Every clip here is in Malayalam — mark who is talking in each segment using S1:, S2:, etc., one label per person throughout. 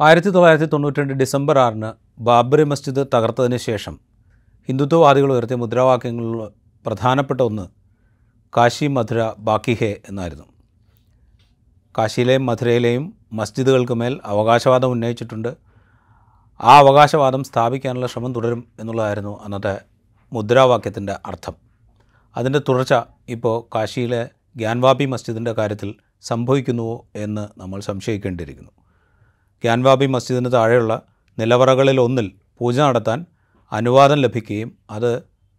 S1: ആയിരത്തി തൊള്ളായിരത്തി തൊണ്ണൂറ്റി രണ്ട് ഡിസംബർ ആറിന് ബാബറി മസ്ജിദ് തകർത്തതിന് ശേഷം ഹിന്ദുത്വവാദികൾ ഉയർത്തിയ മുദ്രാവാക്യങ്ങളിൽ പ്രധാനപ്പെട്ട ഒന്ന് കാശി മധുര ബാക്കി ഹേ എന്നായിരുന്നു. കാശിയിലെയും മധുരയിലെയും മസ്ജിദുകൾക്ക് മേൽ അവകാശവാദം ഉന്നയിച്ചിട്ടുണ്ട്. ആ അവകാശവാദം സ്ഥാപിക്കാനുള്ള ശ്രമം തുടരും എന്നുള്ളതായിരുന്നു അന്നത്തെ മുദ്രാവാക്യത്തിന്റെ അർത്ഥം. അതിന്റെ തുടർച്ച ഇപ്പോൾ കാശിയിലെ ഗ്യാൻവാബി മസ്ജിദിന്റെ കാര്യത്തിൽ സംഭവിക്കുന്നുവോ എന്ന് നമ്മൾ സംശയിക്കേണ്ടിയിരിക്കുന്നു. ഗ്യാൻവാബി മസ്ജിദിന് താഴെയുള്ള നിലവറകളിൽ ഒന്നിൽ പൂജ നടത്താൻ അനുവാദം ലഭിക്കുകയും അത്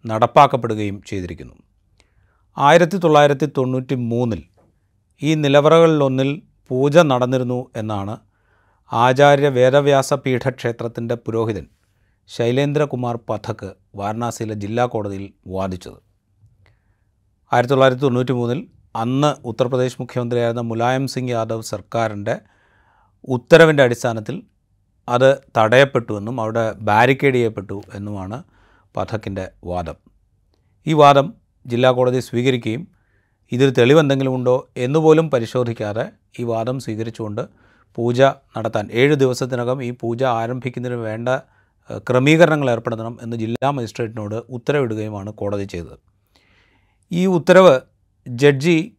S1: നടപ്പാക്കപ്പെടുകയും ചെയ്തിരിക്കുന്നു. ആയിരത്തി തൊള്ളായിരത്തി തൊണ്ണൂറ്റി മൂന്നിൽ ഈ നിലവറകളിലൊന്നിൽ പൂജ നടന്നിരുന്നു എന്നാണ് ആചാര്യ വേദവ്യാസ പീഠക്ഷേത്രത്തിന്റെ പുരോഹിതൻ ശൈലേന്ദ്രകുമാർ പഥക് വാരണാസിയിലെ ജില്ലാ കോടതിയിൽ വാദിച്ചത്. ആയിരത്തി തൊള്ളായിരത്തി തൊണ്ണൂറ്റി മൂന്നിൽ അന്ന് ഉത്തർപ്രദേശ് മുഖ്യമന്ത്രിയായിരുന്ന മുലായം സിംഗ് യാദവ് സർക്കാരിന്റെ ഉത്തരവിന്റെ അടിസ്ഥാനത്തിൽ അത് തടയപ്പെട്ടുവെന്നും അവിടെ ബാരിക്കേഡ് ചെയ്യപ്പെട്ടു എന്നുമാണ് പഥക്കിന്റെ വാദം. ഈ വാദം ജില്ലാ കോടതി സ്വീകരിക്കുകയും ഇതിൽ തെളിവെന്തെങ്കിലും ഉണ്ടോ എന്നുപോലും പരിശോധിക്കാതെ ഈ വാദം സ്വീകരിച്ചുകൊണ്ട് പൂജ നടത്താൻ ഏഴ് ദിവസത്തിനകം ഈ പൂജ ആരംഭിക്കുന്നതിന് വേണ്ട ക്രമീകരണങ്ങൾ ഏർപ്പെടുത്തണം എന്ന് ജില്ലാ മജിസ്ട്രേറ്റിനോട് ഉത്തരവിടുകയുമാണ് കോടതി ചെയ്തത്. ഈ ഉത്തരവ് ജഡ്ജി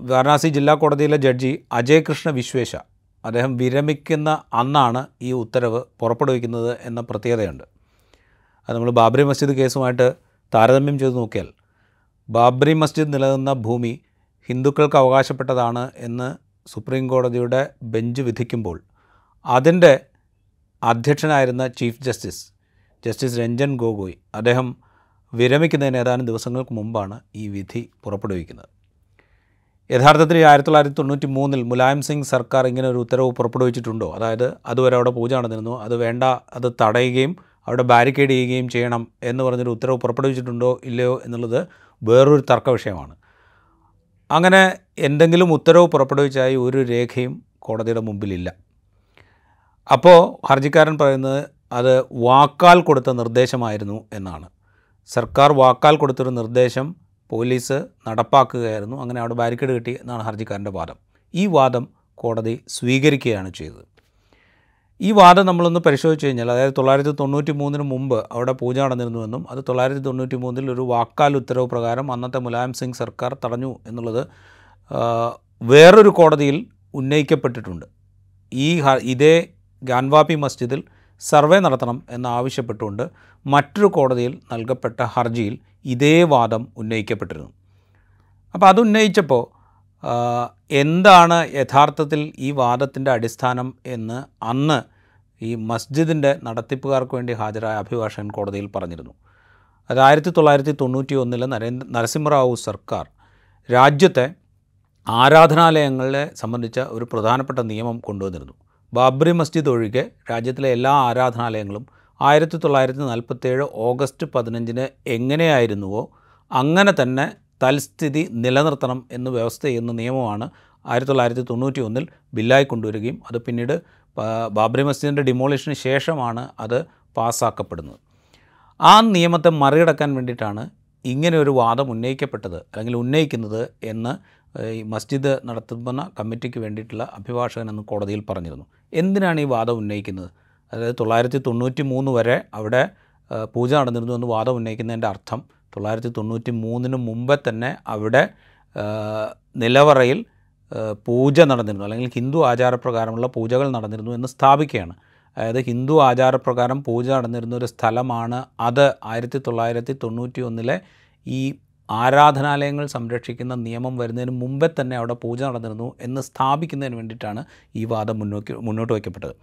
S1: വാരണാസി ജില്ലാ കോടതിയിലെ ജഡ്ജി അജയ് കൃഷ്ണ വിശ്വേശ അദ്ദേഹം വിരമിക്കുന്ന അന്നാണ് ഈ ഉത്തരവ് പുറപ്പെടുവിക്കുന്നത് എന്ന പ്രത്യേകതയുണ്ട്. അത് നമ്മൾ ബാബറി മസ്ജിദ് കേസുമായിട്ട് താരതമ്യം ചെയ്ത് നോക്കിയാൽ ബാബറി മസ്ജിദ് നിലനിന്ന ഭൂമി ഹിന്ദുക്കൾക്ക് അവകാശപ്പെട്ടതാണ് എന്ന് സുപ്രീം കോടതിയുടെ ബെഞ്ച് വിധിക്കുമ്പോൾ അതിന്റെ അധ്യക്ഷനായിരുന്ന chief justice justice Ranjan Gogoi അദ്ദേഹം വിരമിക്കുന്നതിന് ഏതാനും ദിവസങ്ങൾക്ക് മുമ്പാണ് ഈ വിധി പുറപ്പെടുവിക്കുന്നത്. യഥാർത്ഥത്തിൽ ആയിരത്തി തൊള്ളായിരത്തി തൊണ്ണൂറ്റി മൂന്നിൽ മുലായം സിംഗ് സർക്കാർ ഇങ്ങനെ ഒരു ഉത്തരവ് പുറപ്പെടുവിച്ചിട്ടുണ്ടോ? അതായത് അതുവരെ അവിടെ പൂജ നടന്നിരുന്നു അത് വേണ്ട അത് തടയുകയും അവിടെ ബാരിക്കേഡ് ചെയ്യുകയും ചെയ്യണം എന്ന് പറഞ്ഞൊരു ഉത്തരവ് പുറപ്പെടുവിച്ചിട്ടുണ്ടോ ഇല്ലയോ എന്നുള്ളത് വേറൊരു തർക്ക വിഷയമാണ്. അങ്ങനെ എന്തെങ്കിലും ഉത്തരവ് പുറപ്പെടുവിച്ചായി ഒരു രേഖയും കോടതിയുടെ മുമ്പിലില്ല. അപ്പോൾ ഹർജിക്കാരൻ പറയുന്നത് അത് വാക്കാൽ കൊടുത്ത നിർദ്ദേശമായിരുന്നു എന്നാണ്. സർക്കാർ വാക്കാൽ കൊടുത്തൊരു നിർദ്ദേശം പോലീസ് നടപ്പാക്കുകയായിരുന്നു. അങ്ങനെ അവിടെ ബാരിക്കേഡ് കിട്ടി എന്നാണ് ഹർജിക്കാരന്റെ വാദം. ഈ വാദം കോടതി സ്വീകരിക്കുകയാണ് ചെയ്തത്. ഈ വാദം നമ്മളൊന്ന് പരിശോധിച്ച് കഴിഞ്ഞാൽ അതായത് തൊള്ളായിരത്തി തൊണ്ണൂറ്റി മൂന്നിന് മുമ്പ് അവിടെ പൂജ നടന്നിരുന്നുവെന്നും അത് തൊള്ളായിരത്തി തൊണ്ണൂറ്റി മൂന്നിൽ ഒരു വാക്കാൽ ഉത്തരവ് പ്രകാരം അന്നത്തെ മുലായം സിംഗ് സർക്കാർ തടഞ്ഞു എന്നുള്ളത് വേറൊരു കോടതിയിൽ ഉന്നയിക്കപ്പെട്ടിട്ടുണ്ട്. ഈ ഇതേ ഗാൻവാപി മസ്ജിദിൽ സർവേ നടത്തണം എന്നാവശ്യപ്പെട്ടുകൊണ്ട് മറ്റൊരു കോടതിയിൽ നൽകപ്പെട്ട ഹർജിയിൽ ഇതേ വാദം ഉന്നയിക്കപ്പെട്ടിരുന്നു. അപ്പോൾ അത് ഉന്നയിച്ചപ്പോൾ എന്താണ് യഥാർത്ഥത്തിൽ ഈ വാദത്തിന്റെ അടിസ്ഥാനം എന്ന് അന്ന് ഈ മസ്ജിദിന്റെ നടത്തിപ്പുകാർക്ക് വേണ്ടി ഹാജരായ അഭിഭാഷകൻ കോടതിയിൽ പറഞ്ഞിരുന്നു. അത് ആയിരത്തി തൊള്ളായിരത്തി തൊണ്ണൂറ്റി ഒന്നിലെ നരേന്ദ്ര നരസിംഹറാവു സർക്കാർ രാജ്യത്തെ ആരാധനാലയങ്ങളെ സംബന്ധിച്ച ഒരു പ്രധാനപ്പെട്ട നിയമം കൊണ്ടുവന്നിരുന്നു. ബാബ്രി മസ്ജിദ് ഒഴികെ രാജ്യത്തിലെ എല്ലാ ആരാധനാലയങ്ങളും ആയിരത്തി തൊള്ളായിരത്തി നാൽപ്പത്തേഴ് ഓഗസ്റ്റ് പതിനഞ്ചിന് എങ്ങനെയായിരുന്നുവോ അങ്ങനെ തന്നെ തൽസ്ഥിതി നിലനിർത്തണം എന്ന് വ്യവസ്ഥ ചെയ്യുന്ന നിയമമാണ് ആയിരത്തി തൊള്ളായിരത്തി തൊണ്ണൂറ്റി ഒന്നിൽ ബില്ലായി കൊണ്ടുവരികയും അത് പിന്നീട് ബാബറി മസ്ജിദിന്റെ ഡിമോളിഷന് ശേഷമാണ് അത് പാസ്സാക്കപ്പെടുന്നത്. ആ നിയമത്തെ മറികടക്കാൻ വേണ്ടിയിട്ടാണ് ഇങ്ങനെ ഒരു വാദം ഉന്നയിക്കപ്പെട്ടത് അല്ലെങ്കിൽ ഉന്നയിക്കുന്നത് എന്ന് ഈ മസ്ജിദ് നടത്തുന്ന കമ്മിറ്റിക്ക് വേണ്ടിയിട്ടുള്ള അഭിഭാഷകൻ എന്ന് കോടതിയിൽ പറഞ്ഞിരുന്നു. എന്തിനാണ് ഈ വാദം ഉന്നയിക്കുന്നത്? അതായത് തൊള്ളായിരത്തി തൊണ്ണൂറ്റി മൂന്ന് വരെ അവിടെ പൂജ നടന്നിരുന്നു എന്ന് വാദം ഉന്നയിക്കുന്നതിന്റെ അർത്ഥം തൊള്ളായിരത്തി തൊണ്ണൂറ്റി മൂന്നിന് മുമ്പേ തന്നെ അവിടെ നിലവറയിൽ പൂജ നടന്നിരുന്നു. അല്ലെങ്കിൽ ഹിന്ദു ആചാരപ്രകാരമുള്ള പൂജകൾ നടന്നിരുന്നു എന്ന് സ്ഥാപിക്കുകയാണ്. അതായത് ഹിന്ദു ആചാരപ്രകാരം പൂജ നടന്നിരുന്ന ഒരു സ്ഥലമാണ് അത്. ആയിരത്തി തൊള്ളായിരത്തി തൊണ്ണൂറ്റി ഒന്നിലെ ഈ ആരാധനാലയങ്ങൾ സംരക്ഷിക്കുന്ന നിയമം വരുന്നതിന് മുമ്പേ തന്നെ അവിടെ പൂജ നടന്നിരുന്നു എന്ന് സ്ഥാപിക്കുന്നതിന് വേണ്ടിയിട്ടാണ് ഈ വാദം മുന്നോട്ട് മുന്നോട്ട് വയ്ക്കപ്പെട്ടത്.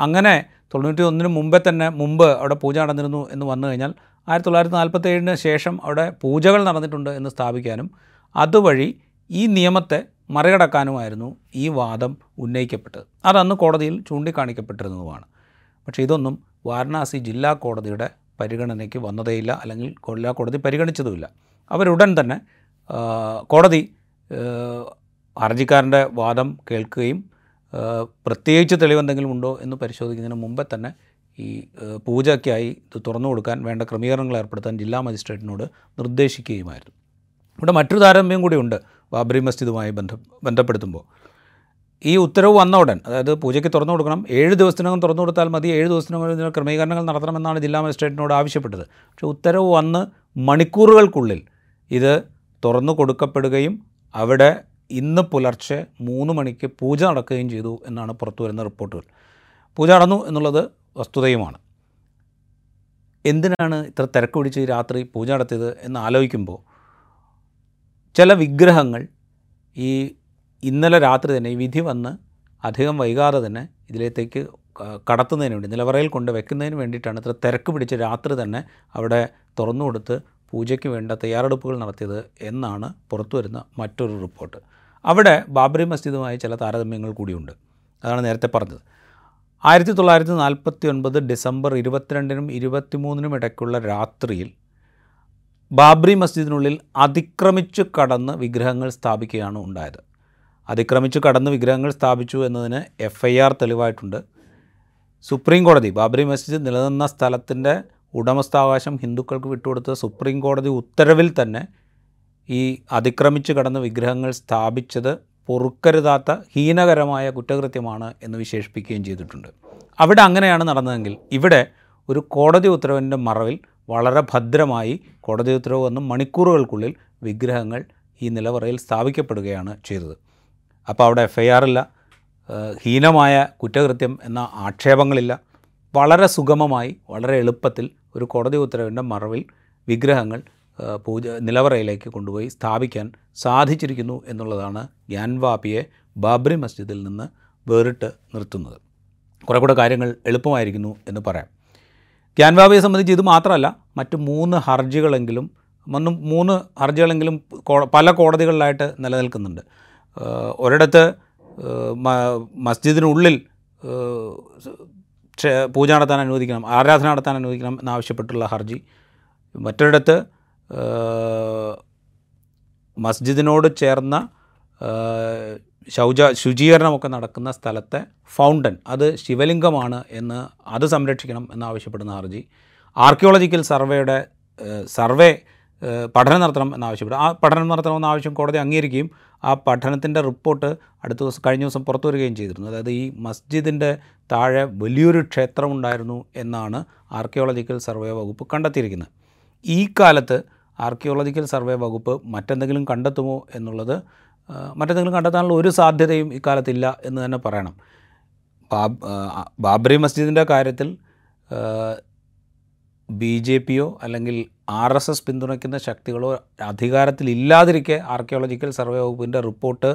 S1: അങ്ങനെ തൊണ്ണൂറ്റി ഒന്നിന് മുമ്പേ തന്നെ മുമ്പ് അവിടെ പൂജ നടന്നിരുന്നു എന്ന് വന്നു കഴിഞ്ഞാൽ ആയിരത്തി തൊള്ളായിരത്തി നാൽപ്പത്തി ഏഴിന് ശേഷം അവിടെ പൂജകൾ നടന്നിട്ടുണ്ട് എന്ന് സ്ഥാപിക്കാനും അതുവഴി ഈ നിയമത്തെ മറികടക്കാനുമായിരുന്നു ഈ വാദം ഉന്നയിക്കപ്പെട്ടത്. അതന്ന് കോടതിയിൽ ചൂണ്ടിക്കാണിക്കപ്പെട്ടിരുന്നതുമാണ്. പക്ഷേ ഇതൊന്നും വാരണാസി ജില്ലാ കോടതിയുടെ പരിഗണനയ്ക്ക് വന്നതേയില്ല അല്ലെങ്കിൽ ജില്ലാ കോടതി പരിഗണിച്ചതുമില്ല. അവരുടൻ തന്നെ കോടതി ഹർജിക്കാരന്റെ വാദം കേൾക്കുകയും പ്രത്യേകിച്ച് തെളിവെന്തെങ്കിലും ഉണ്ടോ എന്ന് പരിശോധിക്കുന്നതിന് മുമ്പേ തന്നെ ഈ പൂജയ്ക്കായി ഇത് തുറന്നു കൊടുക്കാൻ വേണ്ട ക്രമീകരണങ്ങൾ ഏർപ്പെടുത്താൻ ജില്ലാ മജിസ്ട്രേറ്റിനോട് നിർദ്ദേശിക്കുകയുമായിരുന്നു. ഇവിടെ മറ്റൊരു താരതമ്യം കൂടിയുണ്ട് ബാബറി മസ്ജിദുമായി ബന്ധ ബന്ധപ്പെടുത്തുമ്പോൾ. ഈ ഉത്തരവ് വന്ന ഉടൻ അതായത് പൂജയ്ക്ക് തുറന്നു കൊടുക്കണം ഏഴ് ദിവസത്തിനകം തുറന്നു കൊടുത്താൽ മതി ഏഴ് ദിവസത്തിനകം ഇതിന് ക്രമീകരണങ്ങൾ നടത്തണമെന്നാണ് ജില്ലാ മജിസ്ട്രേറ്റിനോട് ആവശ്യപ്പെട്ടത്. പക്ഷേ ഉത്തരവ് വന്ന് മണിക്കൂറുകൾക്കുള്ളിൽ ഇത് തുറന്നു കൊടുക്കപ്പെടുകയും അവിടെ ഇന്ന് പുലർച്ചെ മൂന്ന് മണിക്ക് പൂജ നടക്കുകയും ചെയ്തു എന്നാണ് പുറത്തു വരുന്ന റിപ്പോർട്ടുകൾ. പൂജ നടന്നു എന്നുള്ളത് വസ്തുതയുമാണ്. എന്തിനാണ് ഇത്ര തിരക്ക് പിടിച്ച് രാത്രി പൂജ നടത്തിയത് എന്ന് ആലോചിക്കുമ്പോൾ ചില വിഗ്രഹങ്ങൾ ഈ ഇന്നലെ രാത്രി തന്നെ ഈ വിധി വന്ന് അധികം വൈകാതെ തന്നെ ഇതിലേക്ക് കടത്തുന്നതിന് വേണ്ടി നിലവറയിൽ കൊണ്ട് വെക്കുന്നതിന് വേണ്ടിയിട്ടാണ് ഇത്ര തിരക്ക് പിടിച്ച് രാത്രി തന്നെ അവിടെ തുറന്നു കൊടുത്ത് പൂജയ്ക്ക് വേണ്ട തയ്യാറെടുപ്പുകൾ നടത്തിയത് എന്നാണ് പുറത്തു വരുന്ന മറ്റൊരു റിപ്പോർട്ട്. അവിടെ ബാബറി മസ്ജിദുമായി ചില താരതമ്യങ്ങൾ കൂടിയുണ്ട്. അതാണ് നേരത്തെ പറഞ്ഞത്. ആയിരത്തി തൊള്ളായിരത്തി നാൽപ്പത്തി ഒൻപത് ഡിസംബർ ഇരുപത്തിരണ്ടിനും ഇരുപത്തിമൂന്നിനും ഇടയ്ക്കുള്ള രാത്രിയിൽ ബാബ്രി മസ്ജിദിനുള്ളിൽ അതിക്രമിച്ചു കടന്ന് വിഗ്രഹങ്ങൾ സ്ഥാപിക്കുകയാണ് ഉണ്ടായത്. അതിക്രമിച്ചു കടന്ന് വിഗ്രഹങ്ങൾ സ്ഥാപിച്ചു എന്നതിന് എഫ് ഐ ആർ തെളിവായിട്ടുണ്ട്. സുപ്രീം കോടതി ബാബ്രി മസ്ജിദ് നിലനിന്ന സ്ഥലത്തിന്റെ ഉടമസ്ഥാവകാശം ഹിന്ദുക്കൾക്ക് വിട്ടുകൊടുത്ത സുപ്രീം കോടതി ഉത്തരവിൽ തന്നെ ഈ അതിക്രമിച്ചു കടന്ന് വിഗ്രഹങ്ങൾ സ്ഥാപിച്ചത് പൊറുക്കരുതാത്ത ഹീനകരമായ കുറ്റകൃത്യമാണ് എന്ന് വിശേഷിപ്പിക്കുകയും ചെയ്തിട്ടുണ്ട്. അവിടെ അങ്ങനെയാണ് നടന്നതെങ്കിൽ ഇവിടെ ഒരു കോടതി ഉത്തരവിന്റെ മറവിൽ വളരെ ഭദ്രമായി കോടതി ഉത്തരവ് വന്ന് മണിക്കൂറുകൾക്കുള്ളിൽ വിഗ്രഹങ്ങൾ ഈ നിലവറയിൽ സ്ഥാപിക്കപ്പെടുകയാണ് ചെയ്തത്. അപ്പോൾ അവിടെ എഫ് ഐ ആറില്ല ഹീനമായ കുറ്റകൃത്യം എന്ന ആക്ഷേപങ്ങളില്ല. വളരെ സുഗമമായി വളരെ എളുപ്പത്തിൽ ഒരു കോടതി ഉത്തരവിന്റെ മറവിൽ വിഗ്രഹങ്ങൾ പൂജ നിലവറയിലേക്ക് കൊണ്ടുപോയി സ്ഥാപിക്കാൻ സാധിച്ചിരിക്കുന്നു എന്നുള്ളതാണ് ഗ്യാൻവാപ്പിയെ ബാബ്രി മസ്ജിദിൽ നിന്ന് വേറിട്ട് നിർത്തുന്നത്. കുറേ കൂടെ കാര്യങ്ങൾ എളുപ്പമായിരിക്കുന്നു എന്ന് പറയാം. ഗ്യാൻവാബിയെ സംബന്ധിച്ച് ഇത് മാത്രമല്ല മറ്റ് മൂന്ന് ഹർജികളെങ്കിലും മൂന്ന് മൂന്ന് ഹർജികളെങ്കിലും പല കോടതികളിലായിട്ട് നിലനിൽക്കുന്നുണ്ട്. ഒരിടത്ത് മസ്ജിദിനുള്ളിൽ പൂജ നടത്താൻ അനുവദിക്കണം ആരാധന നടത്താൻ അനുവദിക്കണം എന്നാവശ്യപ്പെട്ടുള്ള ഹർജി. മറ്റൊരിടത്ത് മസ്ജിദിനോട് ചേർന്ന ശൗച ശുചീകരണമൊക്കെ നടക്കുന്ന സ്ഥലത്തെ ഫൗണ്ടൻ അത് ശിവലിംഗമാണ് എന്ന് അത് സംരക്ഷിക്കണം എന്നാവശ്യപ്പെടുന്ന ഹർജി. ആർക്കിയോളജിക്കൽ സർവേയുടെ സർവേ പഠനം നടത്തണം എന്നാവശ്യപ്പെടും. ആ പഠനം നടത്തണമെന്ന ആവശ്യം കോടതി അംഗീകരിക്കുകയും ആ പഠനത്തിന്റെ റിപ്പോർട്ട് അടുത്ത ദിവസം കഴിഞ്ഞ ദിവസം പുറത്തു വരികയും ചെയ്തിരുന്നു. അതായത് ഈ മസ്ജിദിന്റെ താഴെ വലിയൊരു ക്ഷേത്രം ഉണ്ടായിരുന്നു എന്നാണ് ആർക്കിയോളജിക്കൽ സർവേ വകുപ്പ് കണ്ടെത്തിയിരിക്കുന്നത്. ഈ കാലത്ത് ആർക്കിയോളജിക്കൽ സർവേ വകുപ്പ് മറ്റെന്തെങ്കിലും കണ്ടെത്തുമോ എന്നുള്ളത് മറ്റെന്തെങ്കിലും കണ്ടെത്താനുള്ള ഒരു സാധ്യതയും ഇക്കാലത്തില്ല എന്ന് തന്നെ പറയണം. ബാബ് ബാബറി മസ്ജിദിന്റെ കാര്യത്തിൽ ബി ജെ പിയോ അല്ലെങ്കിൽ ആർ എസ് എസ് പിന്തുണയ്ക്കുന്ന ശക്തികളോ അധികാരത്തിലില്ലാതിരിക്കെ ആർക്കിയോളജിക്കൽ സർവേ വകുപ്പിന്റെ റിപ്പോർട്ട്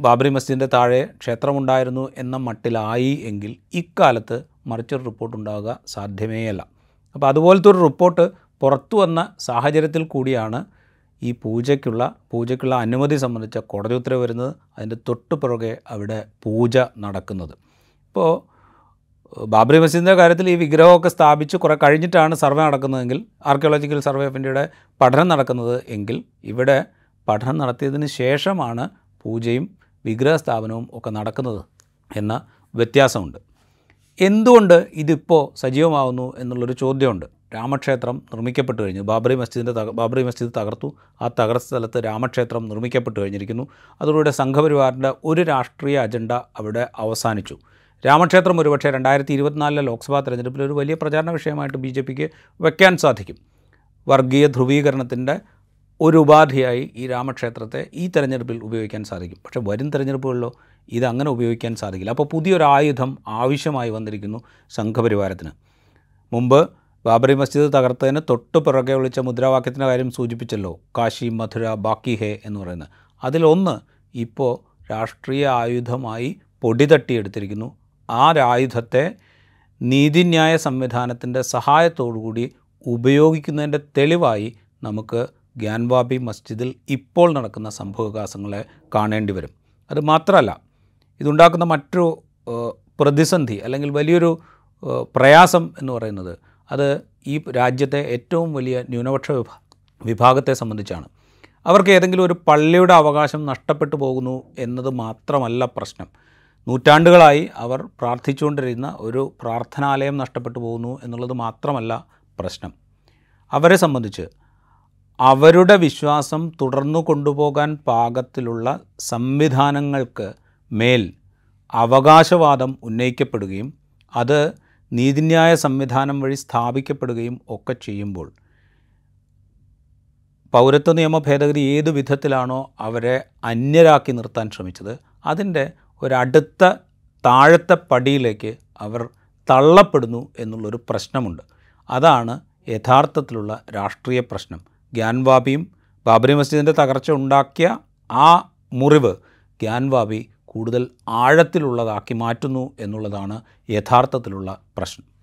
S1: ബാബറി മസ്ജിദിന്റെ താഴെ ക്ഷേത്രമുണ്ടായിരുന്നു എന്ന മട്ടിലായി എങ്കിൽ ഇക്കാലത്ത് മറിച്ചൊരു റിപ്പോർട്ട് ഉണ്ടാവുക സാധ്യമേയല്ല. അപ്പോൾ അതുപോലത്തെ ഒരു റിപ്പോർട്ട് പുറത്തു വന്ന സാഹചര്യത്തിൽ കൂടിയാണ് ഈ പൂജയ്ക്കുള്ള പൂജയ്ക്കുള്ള അനുമതി സംബന്ധിച്ച കോടതി ഉത്തരവ് വരുന്നത്. അതിന്റെ തൊട്ടു പുറകെ അവിടെ പൂജ നടക്കുന്നത്. ഇപ്പോൾ ബാബറി മസ്ജിദിന്റെ കാര്യത്തിൽ ഈ വിഗ്രഹമൊക്കെ സ്ഥാപിച്ച് കുറേ കഴിഞ്ഞിട്ടാണ് സർവേ നടക്കുന്നതെങ്കിൽ ആർക്കിയോളജിക്കൽ സർവേ ഓഫ് ഇന്ത്യയുടെ പഠനം നടക്കുന്നത് എങ്കിൽ ഇവിടെ പഠനം നടത്തിയതിന് ശേഷമാണ് പൂജയും വിഗ്രഹ സ്ഥാപനവും ഒക്കെ നടക്കുന്നത് എന്ന വ്യത്യാസമുണ്ട്. എന്തുകൊണ്ട് ഇതിപ്പോൾ സജീവമാവുന്നു എന്നുള്ളൊരു ചോദ്യമുണ്ട്. രാമക്ഷേത്രം നിർമ്മിക്കപ്പെട്ടു കഴിഞ്ഞു. ബാബറി മസ്ജിദിന്റെ തക ബാബറി മസ്ജിദ് തകർത്തു. ആ തകർത്ത സ്ഥലത്ത് രാമക്ഷേത്രം നിർമ്മിക്കപ്പെട്ടു കഴിഞ്ഞിരിക്കുന്നു. അതോടുകൂടെ സംഘപരിവാറിന്റെ ഒരു രാഷ്ട്രീയ അജണ്ട അവിടെ അവസാനിച്ചു. രാമക്ഷേത്രം ഒരുപക്ഷെ രണ്ടായിരത്തി ഇരുപത്തിനാലിലെ ലോക്സഭാ തെരഞ്ഞെടുപ്പിൽ ഒരു വലിയ പ്രചാരണ വിഷയമായിട്ട് ബി ജെ പിക്ക് വയ്ക്കാൻ സാധിക്കും. വർഗീയ ധ്രുവീകരണത്തിന്റെ ഒരു ഉപാധിയായി ഈ രാമക്ഷേത്രത്തെ ഈ തെരഞ്ഞെടുപ്പിൽ ഉപയോഗിക്കാൻ സാധിക്കും. പക്ഷേ വരും തെരഞ്ഞെടുപ്പുകളിലോ ഇത് അങ്ങനെ ഉപയോഗിക്കാൻ സാധിക്കില്ല. അപ്പോൾ പുതിയൊരു ആയുധം ആവശ്യമായി വന്നിരിക്കുന്നു സംഘപരിവാരത്തിന്. മുമ്പ് ബാബറി മസ്ജിദ് തകർത്തതിന് തൊട്ട് പിറകെ വിളിച്ച മുദ്രാവാക്യത്തിന്റെ കാര്യം സൂചിപ്പിച്ചല്ലോ. കാശി മധുര ബാക്കി ഹേ എന്ന് പറയുന്നത്. അതിലൊന്ന് ഇപ്പോൾ രാഷ്ട്രീയ ആയുധമായി പൊടി തട്ടിയെടുത്തിരിക്കുന്നു. ആ ആയുധത്തെ നീതിന്യായ സംവിധാനത്തിന്റെ സഹായത്തോടുകൂടി ഉപയോഗിക്കുന്നതിന്റെ തെളിവായി നമുക്ക് ഗ്യാൻവാബി മസ്ജിദിൽ ഇപ്പോൾ നടക്കുന്ന സംഭവവികാസങ്ങളെ കാണേണ്ടി വരും. അത് മാത്രമല്ല ഇതുണ്ടാക്കുന്ന മറ്റൊരു പ്രതിസന്ധി അല്ലെങ്കിൽ വലിയൊരു പ്രയാസം എന്ന് പറയുന്നത് അത് ഈ രാജ്യത്തെ ഏറ്റവും വലിയ ന്യൂനപക്ഷ വിഭാ വിഭാഗത്തെ സംബന്ധിച്ചാണ്. അവർക്ക് ഏതെങ്കിലും ഒരു പള്ളിയുടെ അവകാശം നഷ്ടപ്പെട്ടു പോകുന്നു എന്നത് മാത്രമല്ല പ്രശ്നം. നൂറ്റാണ്ടുകളായി അവർ പ്രാർത്ഥിച്ചുകൊണ്ടിരുന്ന ഒരു പ്രാർത്ഥനാലയം നഷ്ടപ്പെട്ടു പോകുന്നു എന്നുള്ളത് മാത്രമല്ല പ്രശ്നം. അവരെ സംബന്ധിച്ച് അവരുടെ വിശ്വാസം തുടർന്നു കൊണ്ടുപോകാൻ പാകത്തിലുള്ള സംവിധാനങ്ങൾക്ക് മേൽ അവകാശവാദം ഉന്നയിക്കപ്പെടുകയും അത് നീതിന്യായ സംവിധാനം വഴി സ്ഥാപിക്കപ്പെടുകയും ഒക്കെ ചെയ്യുമ്പോൾ പൗരത്വ നിയമ ഭേദഗതി ഏത് വിധത്തിലാണോ അവരെ അന്യരാക്കി നിർത്താൻ ശ്രമിച്ചത് അതിന്റെ ഒരടുത്ത താഴത്തെ പടിയിലേക്ക് അവർ തള്ളപ്പെടുന്നു എന്നുള്ളൊരു പ്രശ്നമുണ്ട്. അതാണ് യഥാർത്ഥത്തിലുള്ള രാഷ്ട്രീയ പ്രശ്നം. ഗ്യാൻവാബിയും ബാബരി മസ്ജിദിന്റെ തകർച്ച ഉണ്ടാക്കിയ ആ മുറിവ് ഗ്യാൻവാബി കൂടുതൽ ആഴത്തിലുള്ളതാക്കി മാറ്റുന്നു എന്നുള്ളതാണ് യഥാർത്ഥത്തിലുള്ള പ്രശ്നം.